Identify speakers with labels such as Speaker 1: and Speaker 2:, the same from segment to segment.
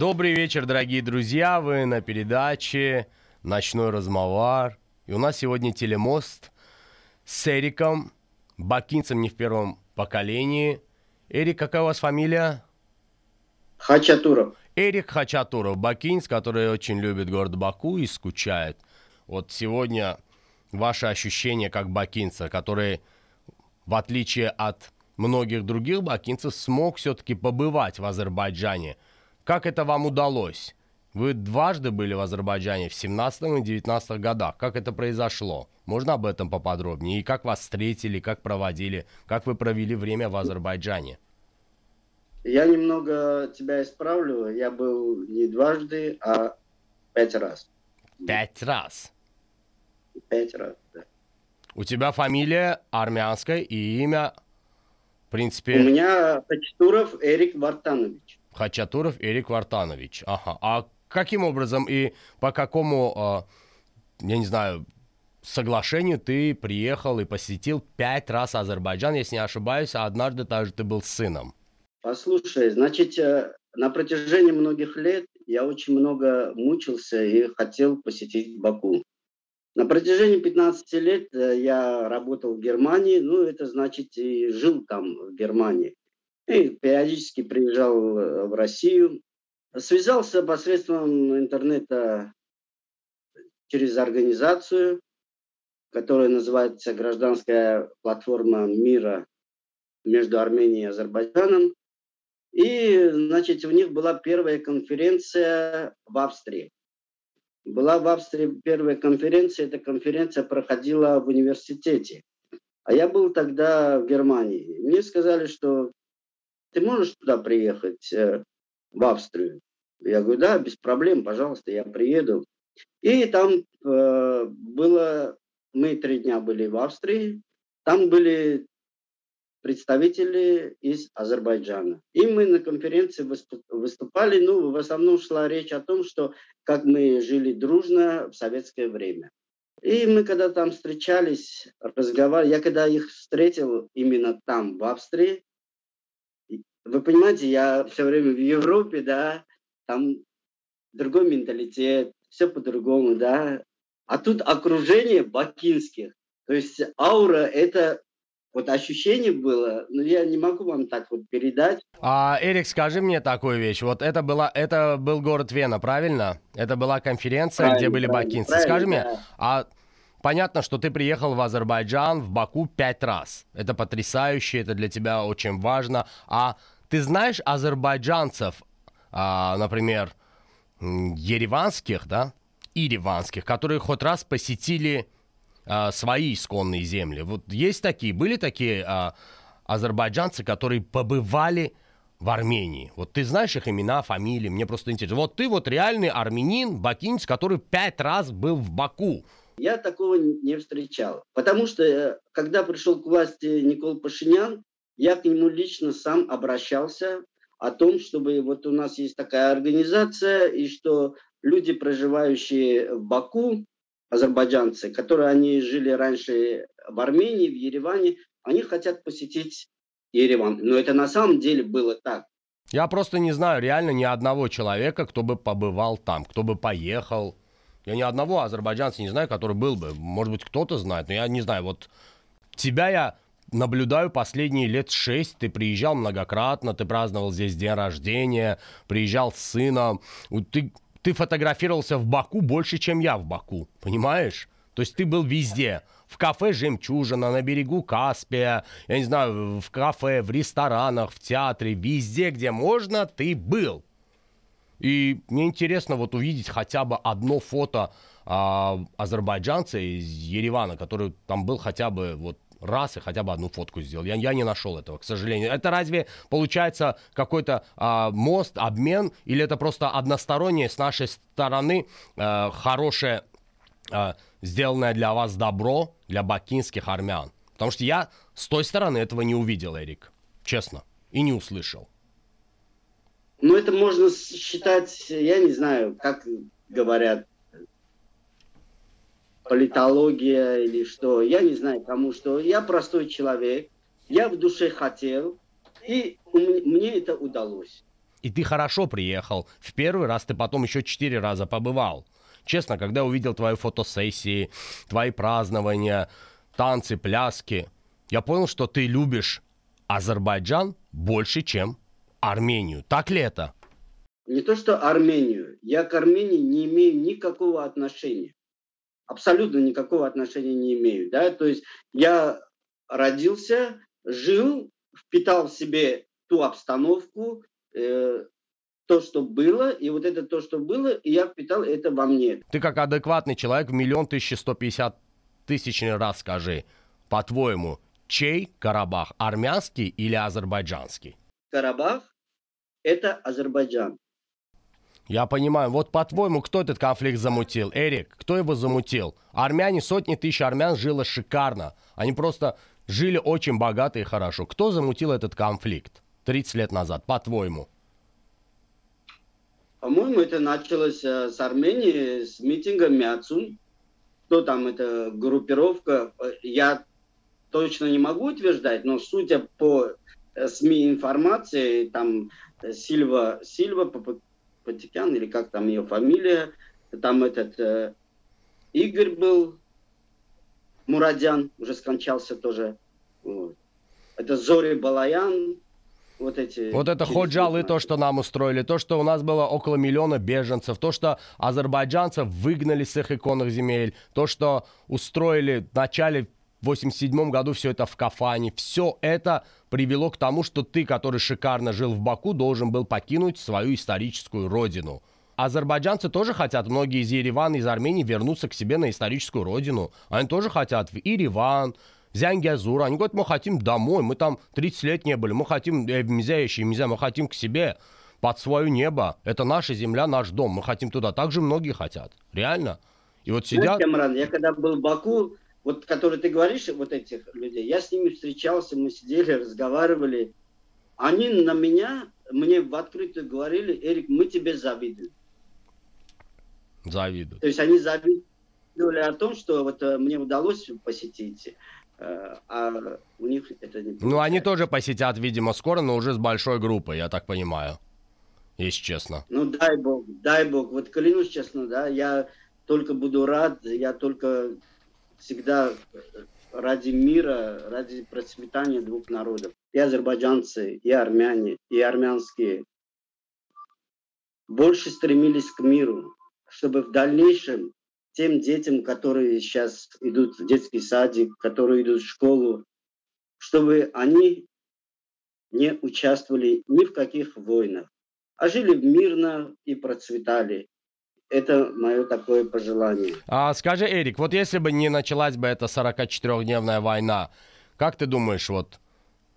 Speaker 1: Добрый вечер, дорогие друзья. Вы на передаче «Ночной размовар». И у нас сегодня телемост с Эриком, бакинцем не в первом поколении. Эрик, какая у вас фамилия?
Speaker 2: Хачатуров.
Speaker 1: Эрик Хачатуров, бакинец, который очень любит город Баку и скучает. Вот сегодня ваши ощущения как бакинца, который, в отличие от многих других бакинцев, смог все-таки побывать в Азербайджане – как это вам удалось? Вы дважды были в Азербайджане в 17 и 19 годах. Как это произошло? Можно об этом поподробнее? И как вас встретили, как проводили, как вы провели время в Азербайджане?
Speaker 2: Я немного тебя исправлю. Я был не дважды, а пять раз.
Speaker 1: Пять раз?
Speaker 2: Пять раз, да.
Speaker 1: У тебя фамилия армянская и имя, в принципе...
Speaker 2: У меня Хачатуров Эрик Вартанович.
Speaker 1: Хачатуров Эрик Вартанович. Ага. А каким образом и по какому, а, я не знаю, соглашению ты приехал и посетил пять раз Азербайджан, если не ошибаюсь, а однажды также ты был сыном?
Speaker 2: Послушай, значит, э, на протяжении многих лет я очень много мучился и хотел посетить Баку. На протяжении 15 лет э, я работал в Германии, ну, это значит, и жил там, в Германии и периодически приезжал э, в Россию. Связался посредством интернета через организацию, которая называется «Гражданская платформа мира между Арменией и Азербайджаном». И, значит, у них была первая конференция в Австрии. Была в Австрии первая конференция, эта конференция проходила в университете. А я был тогда в Германии. Мне сказали, что ты можешь туда приехать, э, в Австрию? Я говорю, да, без проблем, пожалуйста, я приеду. И там э, было, мы три дня были в Австрии, там были представители из Азербайджана. И мы на конференции выступали, ну, в основном шла речь о том, что как мы жили дружно в советское время. И мы когда там встречались, разговаривали, я когда их встретил именно там, в Австрии, вы понимаете, я все время в Европе, да, там другой менталитет, все по-другому, да. А тут окружение бакинских. То есть аура – это вот ощущение было, но я не могу вам так вот передать.
Speaker 1: А, Эрик, скажи мне такую вещь. Вот это была, это был город Вена, правильно? Это была конференция, правильно, где были бакинцы. Скажи да. мне, а Понятно, что ты приехал в Азербайджан, в Баку пять раз. Это потрясающе, это для тебя очень важно. А ты знаешь азербайджанцев, а, например, ереванских, да, иреванских, которые хоть раз посетили а, свои исконные земли? Вот есть такие, были такие а, азербайджанцы, которые побывали в Армении. Вот ты знаешь их имена, фамилии, мне просто интересно. Вот ты вот реальный армянин, бакинец, который пять раз был в Баку.
Speaker 2: Я такого не встречал. Потому что, э, когда пришел к власти Никол Пашинян, я к нему лично сам обращался о том, чтобы вот у нас есть такая организация, и что люди, проживающие в Баку, азербайджанцы, которые они жили раньше в Армении, в Ереване, они хотят посетить Ереван. Но это на самом деле было так.
Speaker 1: Я просто не знаю реально ни одного человека, кто бы побывал там, кто бы поехал. Я ни одного азербайджанца не знаю, который был бы. Может быть, кто-то знает, но я не знаю. Вот тебя я наблюдаю последние лет шесть. Ты приезжал многократно, ты праздновал здесь день рождения, приезжал с сыном. Ты, ты фотографировался в Баку больше, чем я в Баку, понимаешь? То есть ты был везде. В кафе «Жемчужина», на берегу Каспия, я не знаю, в кафе, в ресторанах, в театре, везде, где можно, ты был. И мне интересно вот увидеть хотя бы одно фото а, азербайджанца из Еревана, который там был хотя бы вот раз и хотя бы одну фотку сделал. Я, я не нашел этого, к сожалению. Это разве получается какой-то а, мост, обмен, или это просто одностороннее с нашей стороны а, хорошее а, сделанное для вас добро для бакинских армян? Потому что я с той стороны этого не увидел, Эрик, честно, и не услышал.
Speaker 2: Ну, это можно считать, я не знаю, как говорят, политология или что. Я не знаю, кому что. Я простой человек, я в душе хотел, и мне это удалось.
Speaker 1: И ты хорошо приехал. В первый раз ты потом еще четыре раза побывал. Честно, когда увидел твои фотосессии, твои празднования, танцы, пляски, я понял, что ты любишь Азербайджан больше, чем Армению. Так ли это?
Speaker 2: Не то, что Армению. Я к Армении не имею никакого отношения. Абсолютно никакого отношения не имею. Да? То есть я родился, жил, впитал в себе ту обстановку, э, то, что было, и вот это то, что было, и я впитал это во мне.
Speaker 1: Ты как адекватный человек в миллион тысяча сто пятьдесят тысячный раз скажи, по-твоему, чей Карабах, армянский или азербайджанский?
Speaker 2: Карабах – это Азербайджан.
Speaker 1: Я понимаю. Вот по-твоему, кто этот конфликт замутил? Эрик, кто его замутил? Армяне, сотни тысяч армян жило шикарно. Они просто жили очень богато и хорошо. Кто замутил этот конфликт 30 лет назад, по-твоему?
Speaker 2: По-моему, это началось э, с Армении, с митинга Мяцун. Кто там, эта группировка, я точно не могу утверждать, но судя по э, СМИ информации, там э, Сильва, Сильва Патикян, или как там ее фамилия, там этот э, Игорь был, Мурадян, уже скончался тоже. Вот. Это Зори Балаян, вот эти...
Speaker 1: Вот это ходжалы, то, что нам устроили, то, что у нас было около миллиона беженцев, то, что азербайджанцев выгнали с их иконных земель, то, что устроили в начале в 87 году все это в Кафане. Все это привело к тому, что ты, который шикарно жил в Баку, должен был покинуть свою историческую родину. Азербайджанцы тоже хотят, многие из Еревана, из Армении, вернуться к себе на историческую родину. Они тоже хотят в Ереван, Зянгязур. Они говорят, мы хотим домой, мы там 30 лет не были, мы хотим, э, мизяющие, мизя, мы хотим к себе, под свое небо. Это наша земля, наш дом, мы хотим туда. Так же многие хотят. Реально.
Speaker 2: И вот сидят... Камран, я когда был в Баку, вот которые ты говоришь, вот этих людей, я с ними встречался, мы сидели, разговаривали. Они на меня, мне в открытую говорили, Эрик, мы тебе завидуем.
Speaker 1: Завидуют.
Speaker 2: То есть они завидовали о том, что вот э, мне удалось посетить, э, а у них это не получается.
Speaker 1: Ну, они тоже посетят, видимо, скоро, но уже с большой группой, я так понимаю, если честно.
Speaker 2: Ну, дай бог, дай бог. Вот клянусь честно, да, я только буду рад, я только всегда ради мира, ради процветания двух народов. И азербайджанцы, и армяне, и армянские больше стремились к миру, чтобы в дальнейшем тем детям, которые сейчас идут в детский садик, которые идут в школу, чтобы они не участвовали ни в каких войнах, а жили мирно и процветали. Это мое такое пожелание.
Speaker 1: А, скажи, Эрик, вот если бы не началась бы эта 44-дневная война, как ты думаешь, вот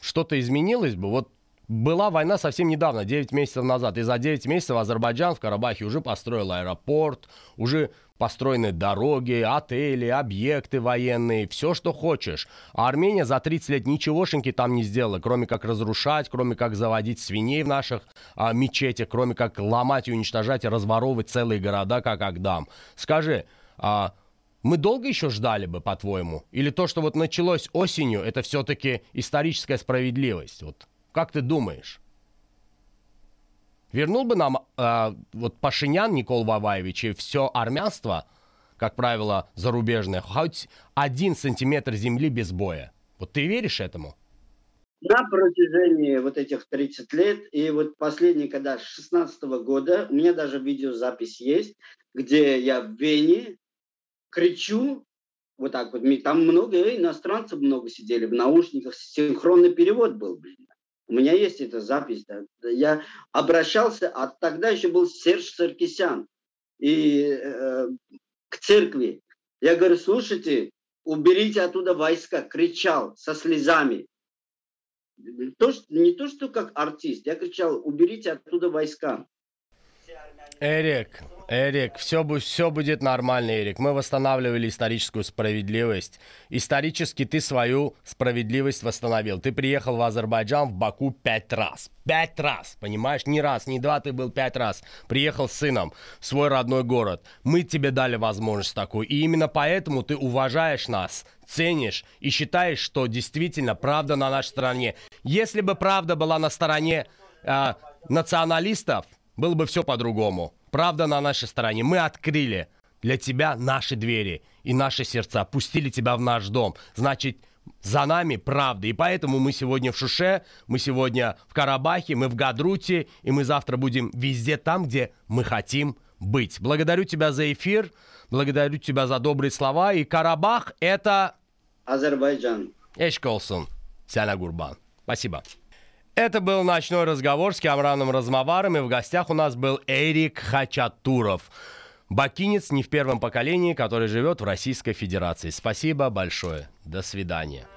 Speaker 1: что-то изменилось бы? Вот была война совсем недавно, 9 месяцев назад. И за 9 месяцев Азербайджан в Карабахе уже построил аэропорт, уже построены дороги, отели, объекты военные, все, что хочешь. А Армения за 30 лет ничегошеньки там не сделала, кроме как разрушать, кроме как заводить свиней в наших а, мечетях, кроме как ломать и уничтожать и разворовывать целые города, как Агдам. Скажи, а, мы долго еще ждали бы, по-твоему? Или то, что вот началось осенью, это все-таки историческая справедливость? Вот как ты думаешь? Вернул бы нам э, вот Пашинян Никол Ваваевич и все армянство, как правило, зарубежное, хоть один сантиметр земли без боя. Вот ты веришь этому?
Speaker 2: На протяжении вот этих 30 лет, и вот последний, когда с 16 года, у меня даже видеозапись есть, где я в Вене кричу, вот так вот, там много иностранцев много сидели в наушниках, синхронный перевод был, блин. У меня есть эта запись. Да. Я обращался, а тогда еще был Серж Саркисян, и э, к церкви. Я говорю, слушайте, уберите оттуда войска, кричал со слезами. То, что, не то, что как артист, я кричал, уберите оттуда войска.
Speaker 1: Эрик, Эрик, все, все будет нормально, Эрик. Мы восстанавливали историческую справедливость. Исторически ты свою справедливость восстановил. Ты приехал в Азербайджан, в Баку пять раз. Пять раз, понимаешь? Не раз, не два, ты был пять раз. Приехал с сыном в свой родной город. Мы тебе дали возможность такую. И именно поэтому ты уважаешь нас, ценишь и считаешь, что действительно правда на нашей стороне. Если бы правда была на стороне э, националистов, было бы все по-другому. Правда на нашей стороне. Мы открыли для тебя наши двери и наши сердца, пустили тебя в наш дом. Значит, за нами правда. И поэтому мы сегодня в Шуше, мы сегодня в Карабахе, мы в Гадруте, и мы завтра будем везде там, где мы хотим быть. Благодарю тебя за эфир, благодарю тебя за добрые слова. И Карабах — это...
Speaker 2: Азербайджан.
Speaker 1: Эшколсон. Сяна Гурбан. Спасибо. Это был ночной разговор с Камраном Размоваром, и в гостях у нас был Эрик Хачатуров. Бакинец не в первом поколении, который живет в Российской Федерации. Спасибо большое. До свидания.